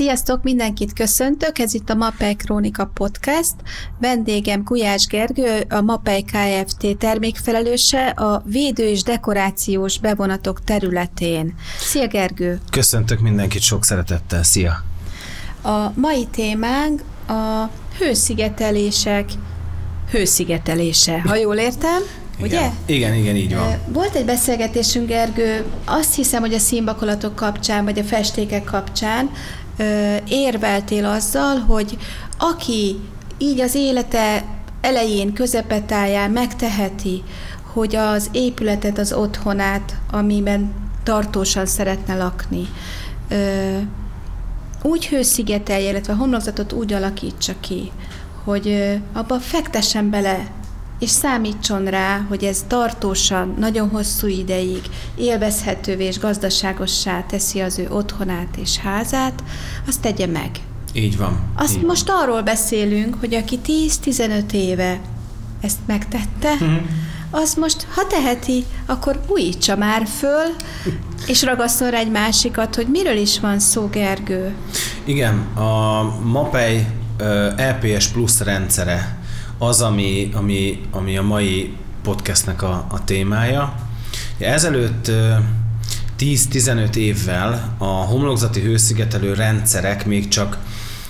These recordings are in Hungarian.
Sziasztok, mindenkit köszöntök, ez itt a Mapei Krónika Podcast. Vendégem Gulyás Gergő, a Mapei Kft. termékfelelőse a védő és dekorációs bevonatok területén. Szia Gergő! Köszöntök mindenkit sok szeretettel, szia! A mai témánk a hőszigetelések hőszigetelése, ha jól értem. Ugye? Igen, igen, így van. Volt egy beszélgetésünk, Gergő, azt hiszem, hogy a színbakolatok kapcsán, vagy a festékek kapcsán érveltél azzal, hogy aki így az élete elején, közepetáján megteheti, hogy az épületet, az otthonát, amiben tartósan szeretne lakni, úgy hőszigetelje, illetve a homlokzatot úgy alakítsa ki, hogy abba fektessen bele és számítson rá, hogy ez tartósan, nagyon hosszú ideig élvezhetővé és gazdaságossá teszi az ő otthonát és házát, azt tegye meg. Így van. Azt így most van. arról beszélünk, hogy aki 10-15 éve ezt megtette, mm-hmm. az most, ha teheti, akkor újítsa már föl, és ragasszon rá egy másikat, hogy miről is van szó, Gergő. Igen, a MAPEI LPS Plus rendszere az, ami, ami, ami a mai podcastnek a, a témája. Ezelőtt 10-15 évvel a homlokzati hőszigetelő rendszerek még csak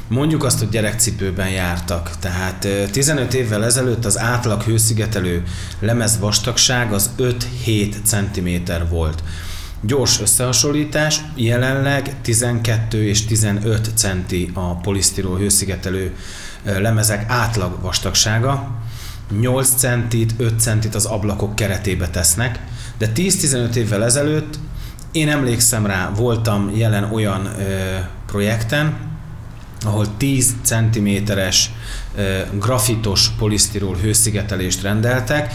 mondjuk azt, hogy gyerekcipőben jártak. Tehát 15 évvel ezelőtt az átlag hőszigetelő lemez vastagság az 5-7 cm volt. Gyors összehasonlítás, jelenleg 12 és 15 centi a polisztirol hőszigetelő lemezek átlag vastagsága, 8 centit, 5 centit az ablakok keretébe tesznek, de 10-15 évvel ezelőtt én emlékszem rá, voltam jelen olyan ö, projekten, ahol 10 cm-es grafitos polisztirol hőszigetelést rendeltek,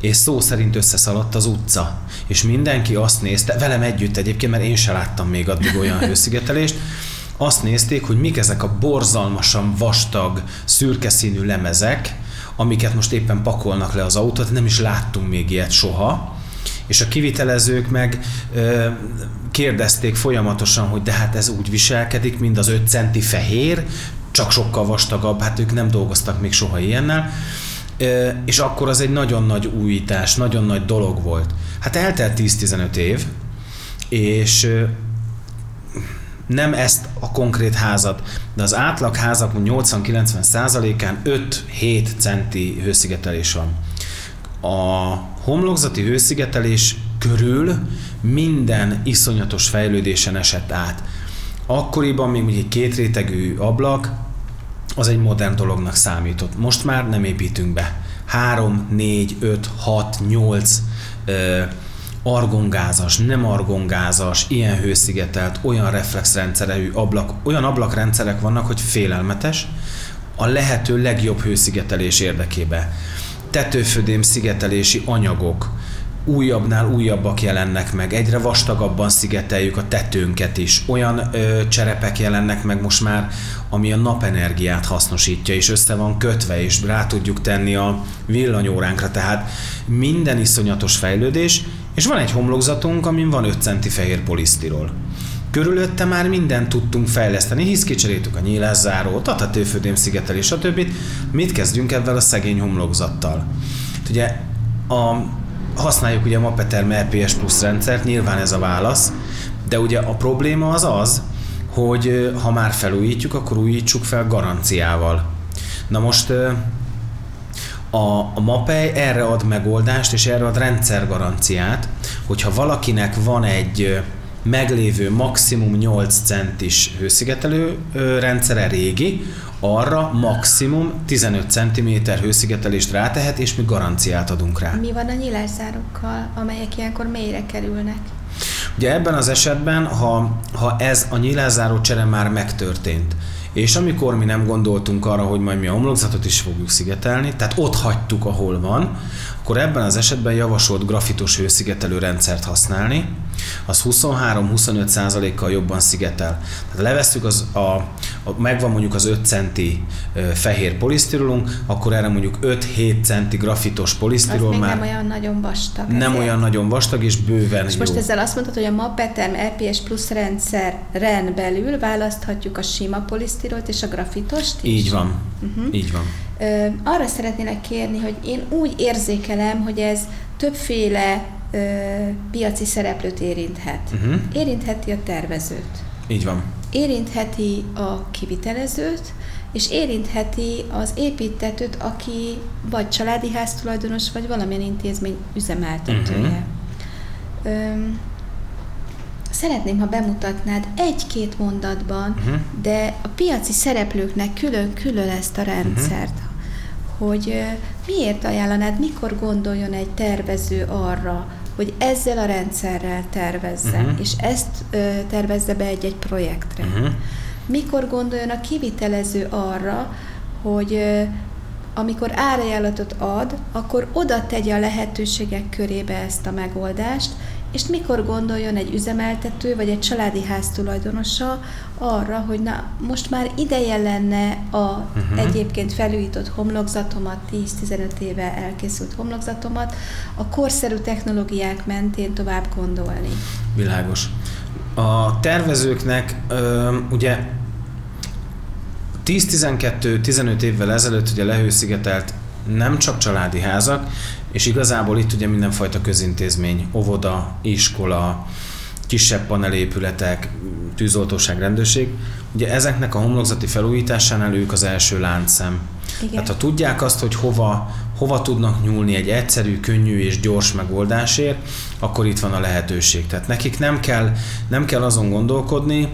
és szó szerint összeszaladt az utca. És mindenki azt nézte, velem együtt egyébként, mert én se láttam még addig olyan hőszigetelést, azt nézték, hogy mik ezek a borzalmasan vastag, szürke színű lemezek, amiket most éppen pakolnak le az autót, nem is láttunk még ilyet soha, és a kivitelezők meg ö, kérdezték folyamatosan, hogy de hát ez úgy viselkedik, mint az 5 centi fehér, csak sokkal vastagabb, hát ők nem dolgoztak még soha ilyennel, ö, és akkor az egy nagyon nagy újítás, nagyon nagy dolog volt. Hát eltelt 10-15 év, és nem ezt a konkrét házat, de az átlag házak 80-90 százalékán 5-7 centi hőszigetelés van. A homlokzati hőszigetelés körül minden iszonyatos fejlődésen esett át. Akkoriban még egy kétrétegű ablak, az egy modern dolognak számított. Most már nem építünk be. 3, 4, 5, 6, 8 argongázas, nem argongázas, ilyen hőszigetelt, olyan reflexrendszerű ablak, olyan ablakrendszerek vannak, hogy félelmetes, a lehető legjobb hőszigetelés érdekébe. Tetőfödém szigetelési anyagok, újabbnál újabbak jelennek meg, egyre vastagabban szigeteljük a tetőnket is. Olyan ö, cserepek jelennek meg most már, ami a napenergiát hasznosítja, és össze van kötve, és rá tudjuk tenni a villanyóránkra, tehát minden iszonyatos fejlődés, és van egy homlokzatunk, amin van 5 centi fehér polisztirol. Körülötte már mindent tudtunk fejleszteni, hisz kicseréltük a nyílászárót, a tetőfödém szigetelés, stb. Mit kezdjünk ebben a szegény homlokzattal? Ugye a, használjuk ugye a Mapeterm LPS Plus rendszert, nyilván ez a válasz, de ugye a probléma az az, hogy ha már felújítjuk, akkor újítsuk fel garanciával. Na most a, a MAPEI erre ad megoldást, és erre ad rendszergaranciát, hogyha valakinek van egy meglévő maximum 8 centis hőszigetelő rendszere régi, arra maximum 15 cm hőszigetelést rátehet, és mi garanciát adunk rá. Mi van a nyilászárokkal, amelyek ilyenkor mélyre kerülnek? Ugye ebben az esetben, ha, ha ez a nyilázáró csere már megtörtént, És amikor mi nem gondoltunk arra, hogy majd mi a homlokzatot is fogjuk szigetelni, tehát ott hagytuk, ahol van, akkor ebben az esetben javasolt grafitos hőszigetelő rendszert használni, az 23-25 százalékkal jobban szigetel. Tehát levesztük az a, a, megvan mondjuk az 5 centi fehér polisztirolunk, akkor erre mondjuk 5-7 centi grafitos polisztirol már nem olyan nagyon vastag. nem ezért. olyan nagyon vastag és bőven És jó. most ezzel azt mondtad, hogy a MAPETEM LPS plusz rendszeren belül választhatjuk a sima polisztirolt és a grafitost is? Így van. Uh-huh. Így van. Arra szeretnélek kérni, hogy én úgy érzékelem, hogy ez többféle ö, piaci szereplőt érinthet. Uh-huh. Érintheti a tervezőt, Így van. érintheti a kivitelezőt, és érintheti az építetőt, aki vagy családi háztulajdonos, vagy valamilyen intézmény üzemeltetője. Mhm. Öm, Szeretném, ha bemutatnád egy-két mondatban, Mhm. de a piaci szereplőknek külön-külön ezt a rendszert, hogy miért ajánlanád, mikor gondoljon egy tervező arra, hogy ezzel a rendszerrel tervezze, Mhm. és ezt ö, tervezze be egy-egy projektre. Uh-huh. Mikor gondoljon a kivitelező arra, hogy ö, amikor árajánlatot ad, akkor oda tegye a lehetőségek körébe ezt a megoldást, és mikor gondoljon egy üzemeltető vagy egy családi ház tulajdonosa arra, hogy na, most már ideje lenne a uh-huh. egyébként felújított homlokzatomat, 10-15 éve elkészült homlokzatomat, a korszerű technológiák mentén tovább gondolni. Világos. A tervezőknek ö, ugye 10-12-15 évvel ezelőtt ugye lehőszigetelt nem csak családi házak, és igazából itt ugye mindenfajta közintézmény, óvoda, iskola, kisebb panelépületek, tűzoltóság, rendőrség, ugye ezeknek a homlokzati felújításánál ők az első láncszem. Igen. Tehát ha tudják azt, hogy hova, hova tudnak nyúlni egy egyszerű, könnyű és gyors megoldásért, akkor itt van a lehetőség. Tehát nekik nem kell, nem kell azon gondolkodni,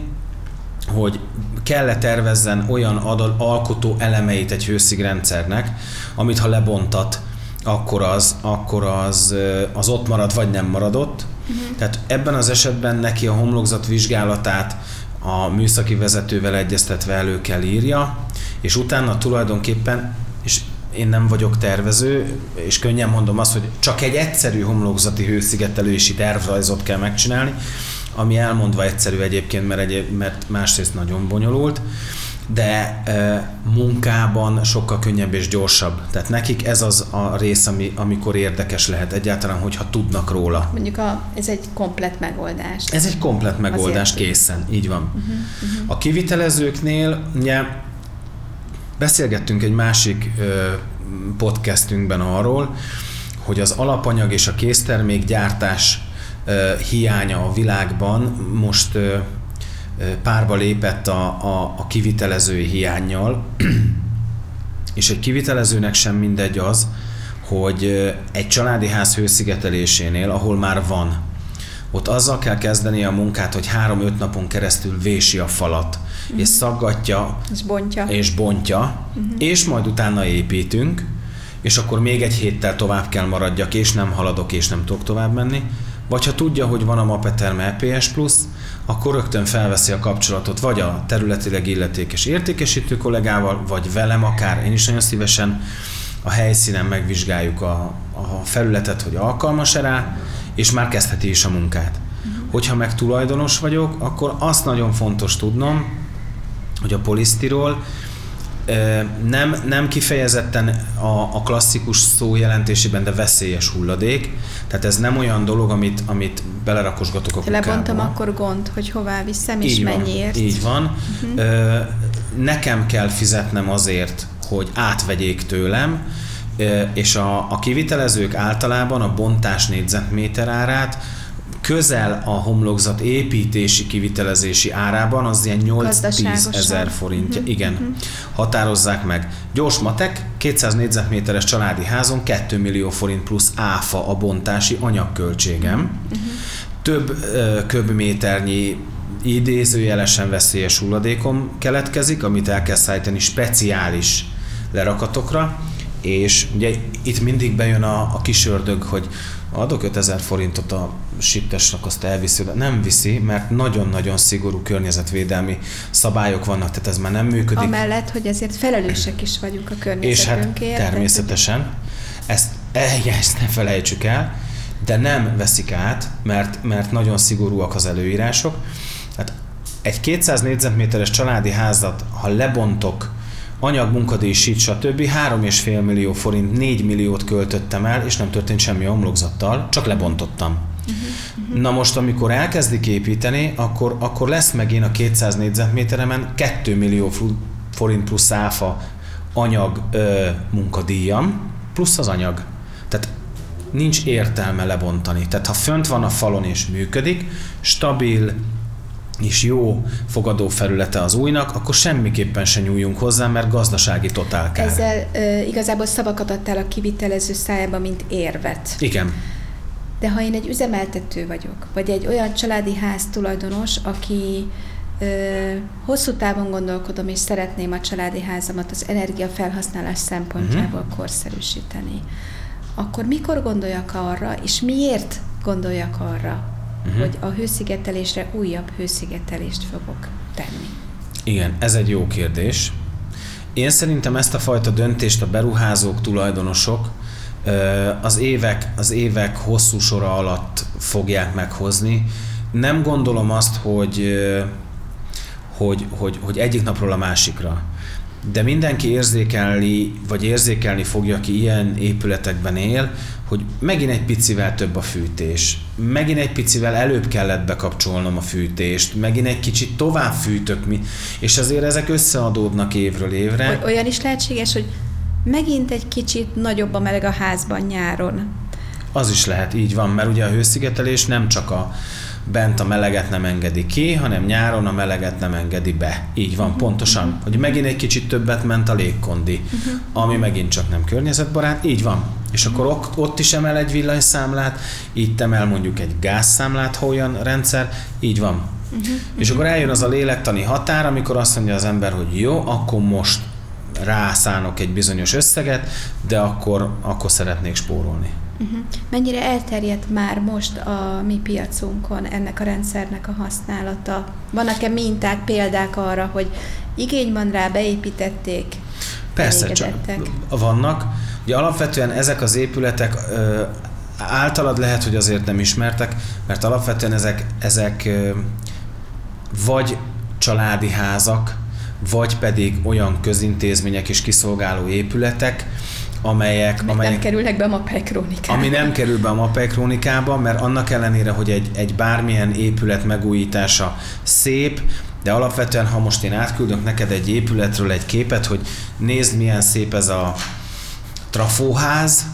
hogy kell-e tervezzen olyan adal, alkotó elemeit egy hőszigrendszernek, amit ha lebontat, akkor az, akkor az, az ott marad, vagy nem maradott. Uh-huh. Tehát ebben az esetben neki a homlokzat vizsgálatát a műszaki vezetővel egyeztetve elő kell írja, és utána tulajdonképpen, és én nem vagyok tervező, és könnyen mondom azt, hogy csak egy egyszerű homlokzati hőszigetelési tervrajzot kell megcsinálni, ami elmondva egyszerű egyébként, mert, egy, mert másrészt nagyon bonyolult, de e, munkában sokkal könnyebb és gyorsabb. Tehát nekik ez az a rész, ami, amikor érdekes lehet egyáltalán, hogyha tudnak róla. Mondjuk a, ez egy komplet megoldás. Ez egy komplet megoldás Azért. készen, így van. Uh-huh, uh-huh. A kivitelezőknél ugye beszélgettünk egy másik ö, podcastünkben arról, hogy az alapanyag és a késztermék gyártás ö, hiánya a világban most ö, párba lépett a, a, a kivitelezői hiányjal, és egy kivitelezőnek sem mindegy az, hogy egy családi ház hőszigetelésénél, ahol már van, ott azzal kell kezdeni a munkát, hogy három-öt napon keresztül vési a falat, uh-huh. és szaggatja, És bontja. és bontja, uh-huh. és majd utána építünk, és akkor még egy héttel tovább kell maradjak, és nem haladok, és nem tudok tovább menni. Vagy ha tudja, hogy van a Mapeterm EPS Plus, akkor rögtön felveszi a kapcsolatot vagy a területileg illetékes értékesítő kollégával, vagy velem akár, én is nagyon szívesen a helyszínen megvizsgáljuk a, a felületet, hogy alkalmas-e rá, és már kezdheti is a munkát. Hogyha meg tulajdonos vagyok, akkor azt nagyon fontos tudnom, hogy a polisztirol ö, nem, nem kifejezetten a, a klasszikus szó jelentésében, de veszélyes hulladék. Tehát ez nem olyan dolog, amit, amit belerakosgatok a kukába. lebontom, akkor gond, hogy hová viszem, és Így van, mennyiért. Így van. Uh-huh. Nekem kell fizetnem azért, hogy átvegyék tőlem, és a, a kivitelezők általában a bontás négyzetméter árát közel a homlokzat építési kivitelezési árában az ilyen 8-10 Gazdaságosan. ezer forintja, uh-huh. igen, határozzák meg. Gyors matek, 200 négyzetméteres családi házon 2 millió forint plusz áfa a bontási anyagköltségem. Uh-huh. Több ö, köbméternyi idézőjelesen veszélyes hulladékom keletkezik, amit el kell szállítani speciális lerakatokra, És ugye itt mindig bejön a, a kis ördög, hogy adok 5000 forintot a sittesnek, azt elviszi, de nem viszi, mert nagyon-nagyon szigorú környezetvédelmi szabályok vannak, tehát ez már nem működik. Amellett, hogy ezért felelősek is vagyunk a környezetünkért. És hát természetesen, ezt, ezt ne felejtsük el, de nem veszik át, mert, mert nagyon szigorúak az előírások. Hát egy 200 négyzetméteres családi házat, ha lebontok, anyag, munkadíj, stb. 3,5 millió forint, 4 milliót költöttem el, és nem történt semmi homlokzattal, csak lebontottam. Uh-huh. Na most, amikor elkezdik építeni, akkor, akkor lesz megint a 200 négyzetméteremen 2 millió forint plusz áfa anyag ö, munkadíjam, plusz az anyag. Tehát nincs értelme lebontani. Tehát ha fönt van a falon és működik, stabil, és jó fogadó felülete az újnak, akkor semmiképpen se nyúljunk hozzá, mert gazdasági totálkár. Ezzel e, igazából szavakat adtál a kivitelező szájába, mint érvet. Igen. De ha én egy üzemeltető vagyok, vagy egy olyan családi ház tulajdonos, aki ö, hosszú távon gondolkodom, és szeretném a családi házamat az energiafelhasználás szempontjából uh-huh. korszerűsíteni, akkor mikor gondoljak arra, és miért gondoljak arra, uh-huh. hogy a hőszigetelésre újabb hőszigetelést fogok tenni? Igen, ez egy jó kérdés. Én szerintem ezt a fajta döntést a beruházók, tulajdonosok az évek, az évek hosszú sora alatt fogják meghozni. Nem gondolom azt, hogy, hogy, hogy, hogy egyik napról a másikra. De mindenki érzékelni, vagy érzékelni fogja, aki ilyen épületekben él, hogy megint egy picivel több a fűtés, megint egy picivel előbb kellett bekapcsolnom a fűtést, megint egy kicsit tovább fűtök mi, és azért ezek összeadódnak évről évre. Olyan is lehetséges, hogy megint egy kicsit nagyobb a meleg a házban nyáron. Az is lehet, így van, mert ugye a hőszigetelés nem csak a bent a meleget nem engedi ki, hanem nyáron a meleget nem engedi be. Így van, uh-huh. pontosan. Hogy megint egy kicsit többet ment a légkondi, uh-huh. ami megint csak nem környezetbarát. Így van. És uh-huh. akkor ott is emel egy villanyszámlát, itt emel mondjuk egy gázszámlát, ha olyan rendszer. Így van. Uh-huh. És akkor eljön az a lélektani határ, amikor azt mondja az ember, hogy jó, akkor most rászánok egy bizonyos összeget, de akkor, akkor szeretnék spórolni. Uh-huh. Mennyire elterjedt már most a mi piacunkon ennek a rendszernek a használata? Vannak-e minták, példák arra, hogy igény van rá, beépítették, Persze, csak vannak. Ugye alapvetően ezek az épületek ö, általad lehet, hogy azért nem ismertek, mert alapvetően ezek, ezek ö, vagy családi házak, vagy pedig olyan közintézmények és kiszolgáló épületek, amelyek, amelyek amelyek nem kerülnek be a Mapei krónikába. Ami nem kerül be a Mapei krónikába, mert annak ellenére, hogy egy, egy bármilyen épület megújítása szép, de alapvetően, ha most én átküldök neked egy épületről egy képet, hogy nézd milyen szép ez a trafóház,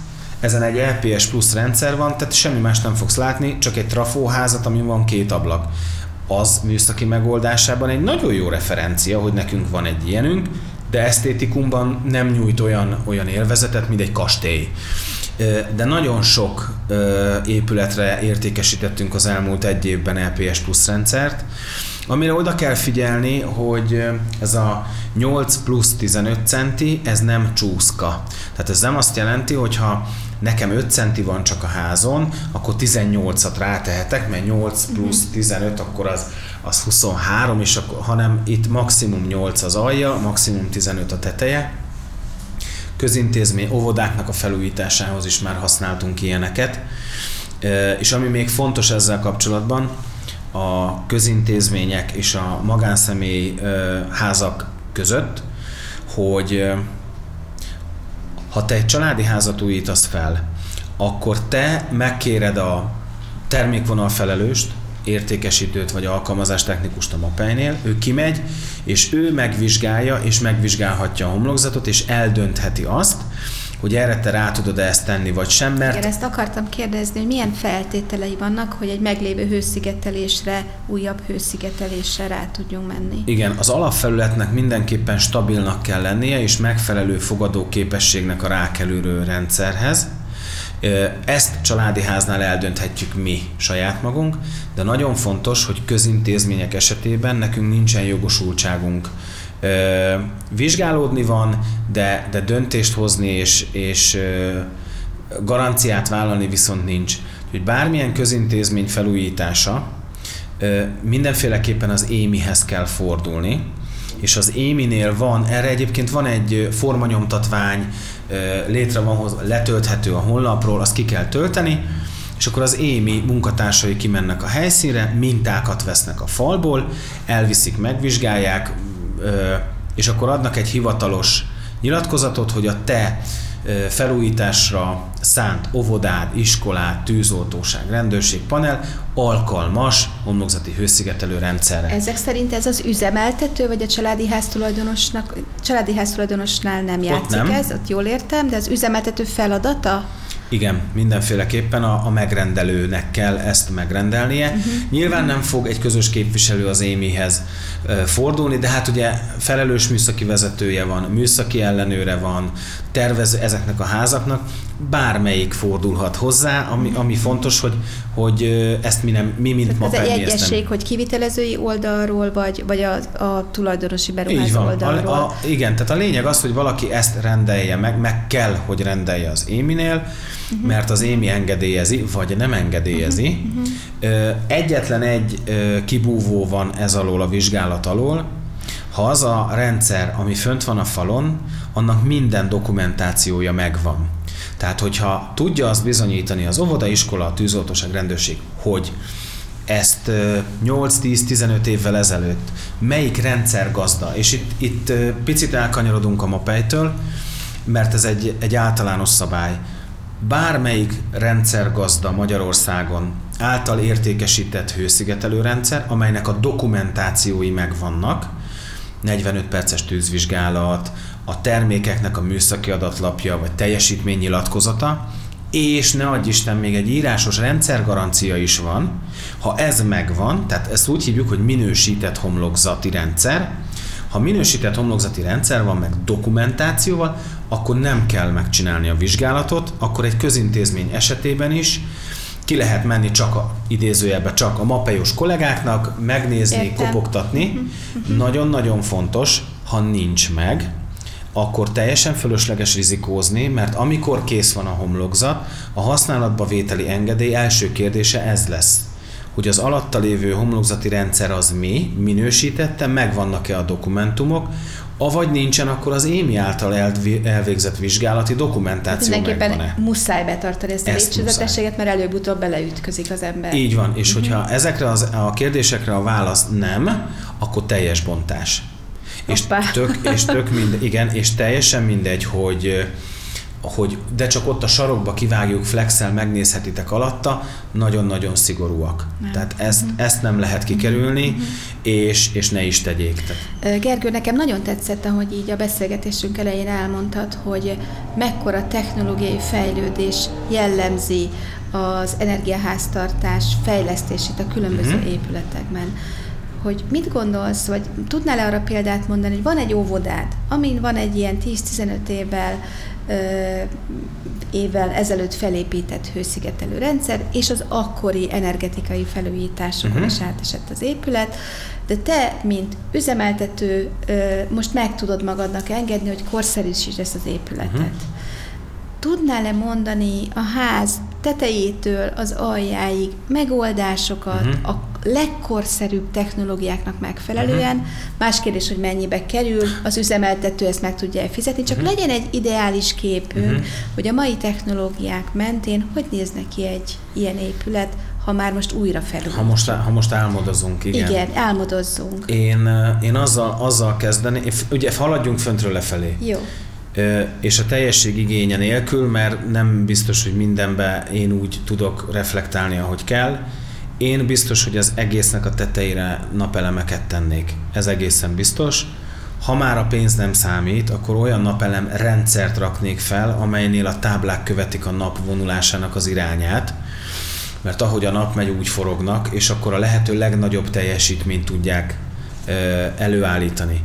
ezen egy LPS plusz rendszer van, tehát semmi más nem fogsz látni, csak egy trafóházat, ami van két ablak. Az műszaki megoldásában egy nagyon jó referencia, hogy nekünk van egy ilyenünk, de esztétikumban nem nyújt olyan, olyan élvezetet, mint egy kastély. De nagyon sok épületre értékesítettünk az elmúlt egy évben LPS plusz rendszert, amire oda kell figyelni, hogy ez a 8 plusz 15 centi, ez nem csúszka. Tehát ez nem azt jelenti, hogy ha nekem 5 centi van csak a házon, akkor 18-at rátehetek, mert 8 plusz 15, akkor az, az 23, és akkor, hanem itt maximum 8 az alja, maximum 15 a teteje. Közintézmény, óvodáknak a felújításához is már használtunk ilyeneket. És ami még fontos ezzel kapcsolatban, a közintézmények és a magánszemély házak között, hogy ha te egy családi házat újítasz fel, akkor te megkéred a termékvonal felelőst, értékesítőt vagy alkalmazástechnikust a mapejnél, ő kimegy, és ő megvizsgálja, és megvizsgálhatja a homlokzatot, és eldöntheti azt, hogy erre te rá tudod ezt tenni, vagy sem, mert... Igen, ezt akartam kérdezni, hogy milyen feltételei vannak, hogy egy meglévő hőszigetelésre, újabb hőszigetelésre rá tudjunk menni. Igen, az alapfelületnek mindenképpen stabilnak kell lennie, és megfelelő fogadóképességnek a rákelülő rendszerhez. Ezt családi háznál eldönthetjük mi saját magunk, de nagyon fontos, hogy közintézmények esetében nekünk nincsen jogosultságunk Vizsgálódni van, de, de döntést hozni és, és garanciát vállalni viszont nincs. Hogy bármilyen közintézmény felújítása mindenféleképpen az émihez kell fordulni, és az éminél van, erre egyébként van egy formanyomtatvány, létre van, letölthető a honlapról, azt ki kell tölteni, és akkor az émi munkatársai kimennek a helyszínre, mintákat vesznek a falból, elviszik, megvizsgálják, és akkor adnak egy hivatalos nyilatkozatot, hogy a te felújításra szánt óvodád, iskolát, tűzoltóság, rendőrség, panel alkalmas homlokzati hőszigetelő rendszerre. Ezek szerint ez az üzemeltető, vagy a családi háztulajdonosnak, családi háztulajdonosnál nem játszik nem. ez, ott jól értem, de az üzemeltető feladata? Igen, mindenféleképpen a, a megrendelőnek kell ezt megrendelnie. Uh-huh. Nyilván nem fog egy közös képviselő az émihez fordulni, de hát ugye felelős műszaki vezetője van, műszaki ellenőre van, tervező ezeknek a házaknak, bármelyik fordulhat hozzá, ami, ami fontos, hogy, hogy ezt mi, nem, mi mint ma Ez egy egyesség, hogy kivitelezői oldalról, vagy, vagy a, a tulajdonosi beruházó oldalról. A, a, igen, tehát a lényeg az, hogy valaki ezt rendelje meg, meg kell, hogy rendelje az éminél, uh-huh. mert az émi engedélyezi, vagy nem engedélyezi. Uh-huh. Egyetlen egy kibúvó van ez alól a vizsgálat alól, ha az a rendszer, ami fönt van a falon, annak minden dokumentációja megvan. Tehát, hogyha tudja azt bizonyítani az óvoda, iskola, a tűzoltóság, rendőrség, hogy ezt 8-10-15 évvel ezelőtt melyik rendszer gazda, és itt, itt picit elkanyarodunk a mapejtől, mert ez egy, egy általános szabály. Bármelyik rendszergazda Magyarországon által értékesített hőszigetelő rendszer, amelynek a dokumentációi megvannak, 45 perces tűzvizsgálat, a termékeknek a műszaki adatlapja vagy teljesítménynyilatkozata, és ne adj Isten, még egy írásos rendszergarancia is van. Ha ez megvan, tehát ezt úgy hívjuk, hogy minősített homlokzati rendszer, ha minősített homlokzati rendszer van, meg dokumentációval, akkor nem kell megcsinálni a vizsgálatot, akkor egy közintézmény esetében is ki lehet menni csak a idézőjelbe csak a mapejos kollégáknak, megnézni, Értem. kopogtatni. Mhm, mhm. Nagyon-nagyon fontos, ha nincs meg, akkor teljesen fölösleges rizikózni, mert amikor kész van a homlokzat, a használatba vételi engedély első kérdése ez lesz hogy az alatta lévő homlokzati rendszer az mi, minősítette, megvannak-e a dokumentumok, avagy nincsen, akkor az émi által elvégzett vizsgálati dokumentáció Mindenképpen megvan-e. muszáj betartani ezt a lépcsőzetességet, mert előbb-utóbb beleütközik az ember. Így van, és uh-huh. hogyha ezekre az, a kérdésekre a válasz nem, akkor teljes bontás. És tök, és tök mind, igen, és teljesen mindegy, hogy hogy de csak ott a sarokba kivágjuk, flexel, megnézhetitek alatta, nagyon-nagyon szigorúak. Nem. Tehát ezt, uh-huh. ezt nem lehet kikerülni, uh-huh. és, és ne is tegyék. Tehát. Gergő, nekem nagyon tetszett, ahogy így a beszélgetésünk elején elmondtad, hogy mekkora technológiai fejlődés jellemzi az energiaháztartás fejlesztését a különböző uh-huh. épületekben hogy mit gondolsz, vagy tudnál-e arra példát mondani, hogy van egy óvodád, amin van egy ilyen 10-15 évvel évvel ezelőtt felépített hőszigetelő rendszer, és az akkori energetikai felújításokon uh-huh. is átesett az épület, de te, mint üzemeltető, most meg tudod magadnak engedni, hogy korszerűsítsd ezt az épületet. Uh-huh. Tudnál-e mondani a ház tetejétől az aljáig megoldásokat uh-huh. a legkorszerűbb technológiáknak megfelelően. Uh-huh. Más kérdés, hogy mennyibe kerül, az üzemeltető ezt meg tudja fizetni, csak uh-huh. legyen egy ideális képünk, uh-huh. hogy a mai technológiák mentén hogy néz ki egy ilyen épület, ha már most újra felújít. Ha most, ha most álmodozunk, igen. Igen, álmodozzunk. Én, én azzal, azzal kezdeni, ugye haladjunk föntről lefelé. Jó és a teljesség igénye nélkül, mert nem biztos, hogy mindenbe én úgy tudok reflektálni, ahogy kell. Én biztos, hogy az egésznek a tetejére napelemeket tennék. Ez egészen biztos. Ha már a pénz nem számít, akkor olyan napelem rendszert raknék fel, amelynél a táblák követik a nap vonulásának az irányát, mert ahogy a nap megy, úgy forognak, és akkor a lehető legnagyobb teljesítményt tudják előállítani.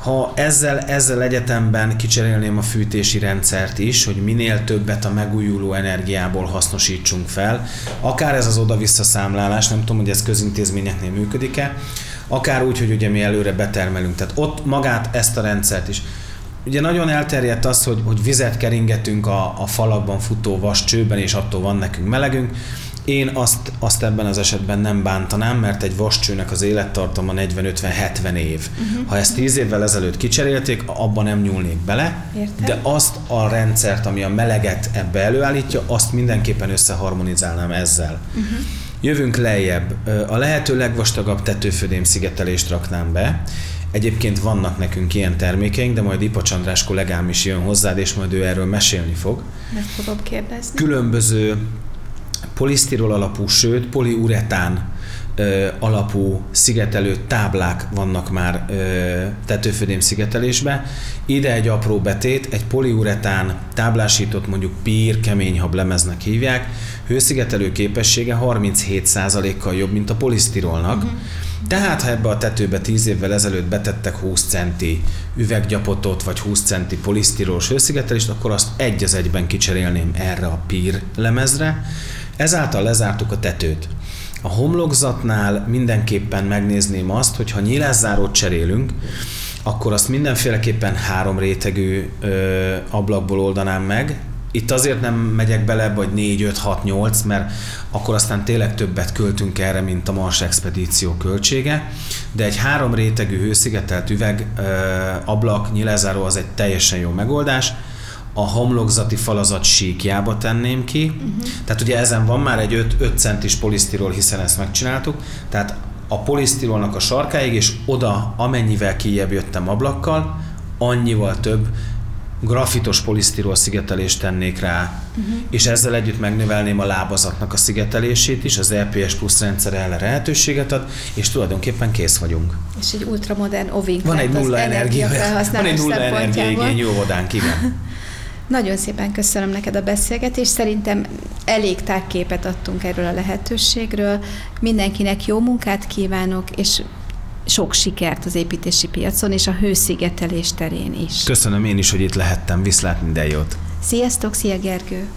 Ha ezzel, ezzel egyetemben kicserélném a fűtési rendszert is, hogy minél többet a megújuló energiából hasznosítsunk fel, akár ez az oda-vissza számlálás, nem tudom, hogy ez közintézményeknél működik-e, akár úgy, hogy ugye mi előre betermelünk. Tehát ott magát ezt a rendszert is. Ugye nagyon elterjedt az, hogy, hogy vizet keringetünk a, a falakban futó vas csőben, és attól van nekünk melegünk. Én azt, azt ebben az esetben nem bántanám, mert egy vascsőnek az élettartama 40-50-70 év. Uh-huh. Ha ezt 10 évvel ezelőtt kicserélték, abban nem nyúlnék bele, Értem. de azt a rendszert, ami a meleget ebbe előállítja, azt mindenképpen összeharmonizálnám ezzel. Uh-huh. Jövünk lejjebb. A lehető legvastagabb tetőfödém szigetelést raknám be. Egyébként vannak nekünk ilyen termékeink, de majd Ipacs András kollégám is jön hozzád, és majd ő erről mesélni fog. Meg fogom kérdezni. Különböző polisztirol alapú, sőt poliuretán ö, alapú szigetelő táblák vannak már ö, tetőfödém szigetelésbe. Ide egy apró betét, egy poliuretán táblásított mondjuk pír, keményhab lemeznek hívják, hőszigetelő képessége 37%-kal jobb, mint a polisztirolnak. Uh-huh. Tehát, ha ebbe a tetőbe 10 évvel ezelőtt betettek 20 centi üveggyapotot, vagy 20 centi polisztirolos hőszigetelést, akkor azt egy az egyben kicserélném erre a pír lemezre. Ezáltal lezártuk a tetőt. A homlokzatnál mindenképpen megnézném azt, hogy ha nyílászárót cserélünk, akkor azt mindenféleképpen három rétegű ö, ablakból oldanám meg. Itt azért nem megyek bele hogy 4, 5, 6, 8, mert akkor aztán tényleg többet költünk erre, mint a Mars expedíció költsége. De egy három rétegű hőszigetelt üveg ö, ablak nyilázáró az egy teljesen jó megoldás a homlokzati falazat síkjába tenném ki. Uh-huh. Tehát ugye ezen van már egy 5, 5 centis polisztirol, hiszen ezt megcsináltuk. Tehát a polisztirolnak a sarkáig, és oda, amennyivel kijebb jöttem ablakkal, annyival több grafitos polisztirol szigetelést tennék rá, uh-huh. és ezzel együtt megnövelném a lábazatnak a szigetelését is, az LPS plusz rendszer erre lehetőséget ad, és tulajdonképpen kész vagyunk. És egy ultramodern ovink. Van egy nulla energia, van egy nulla energiaigényű óvodánk, igen. Nagyon szépen köszönöm neked a beszélgetést. Szerintem elég tágképet adtunk erről a lehetőségről. Mindenkinek jó munkát kívánok, és sok sikert az építési piacon és a hőszigetelés terén is. Köszönöm én is, hogy itt lehettem. Viszlát minden jót. Sziasztok, szia Gergő!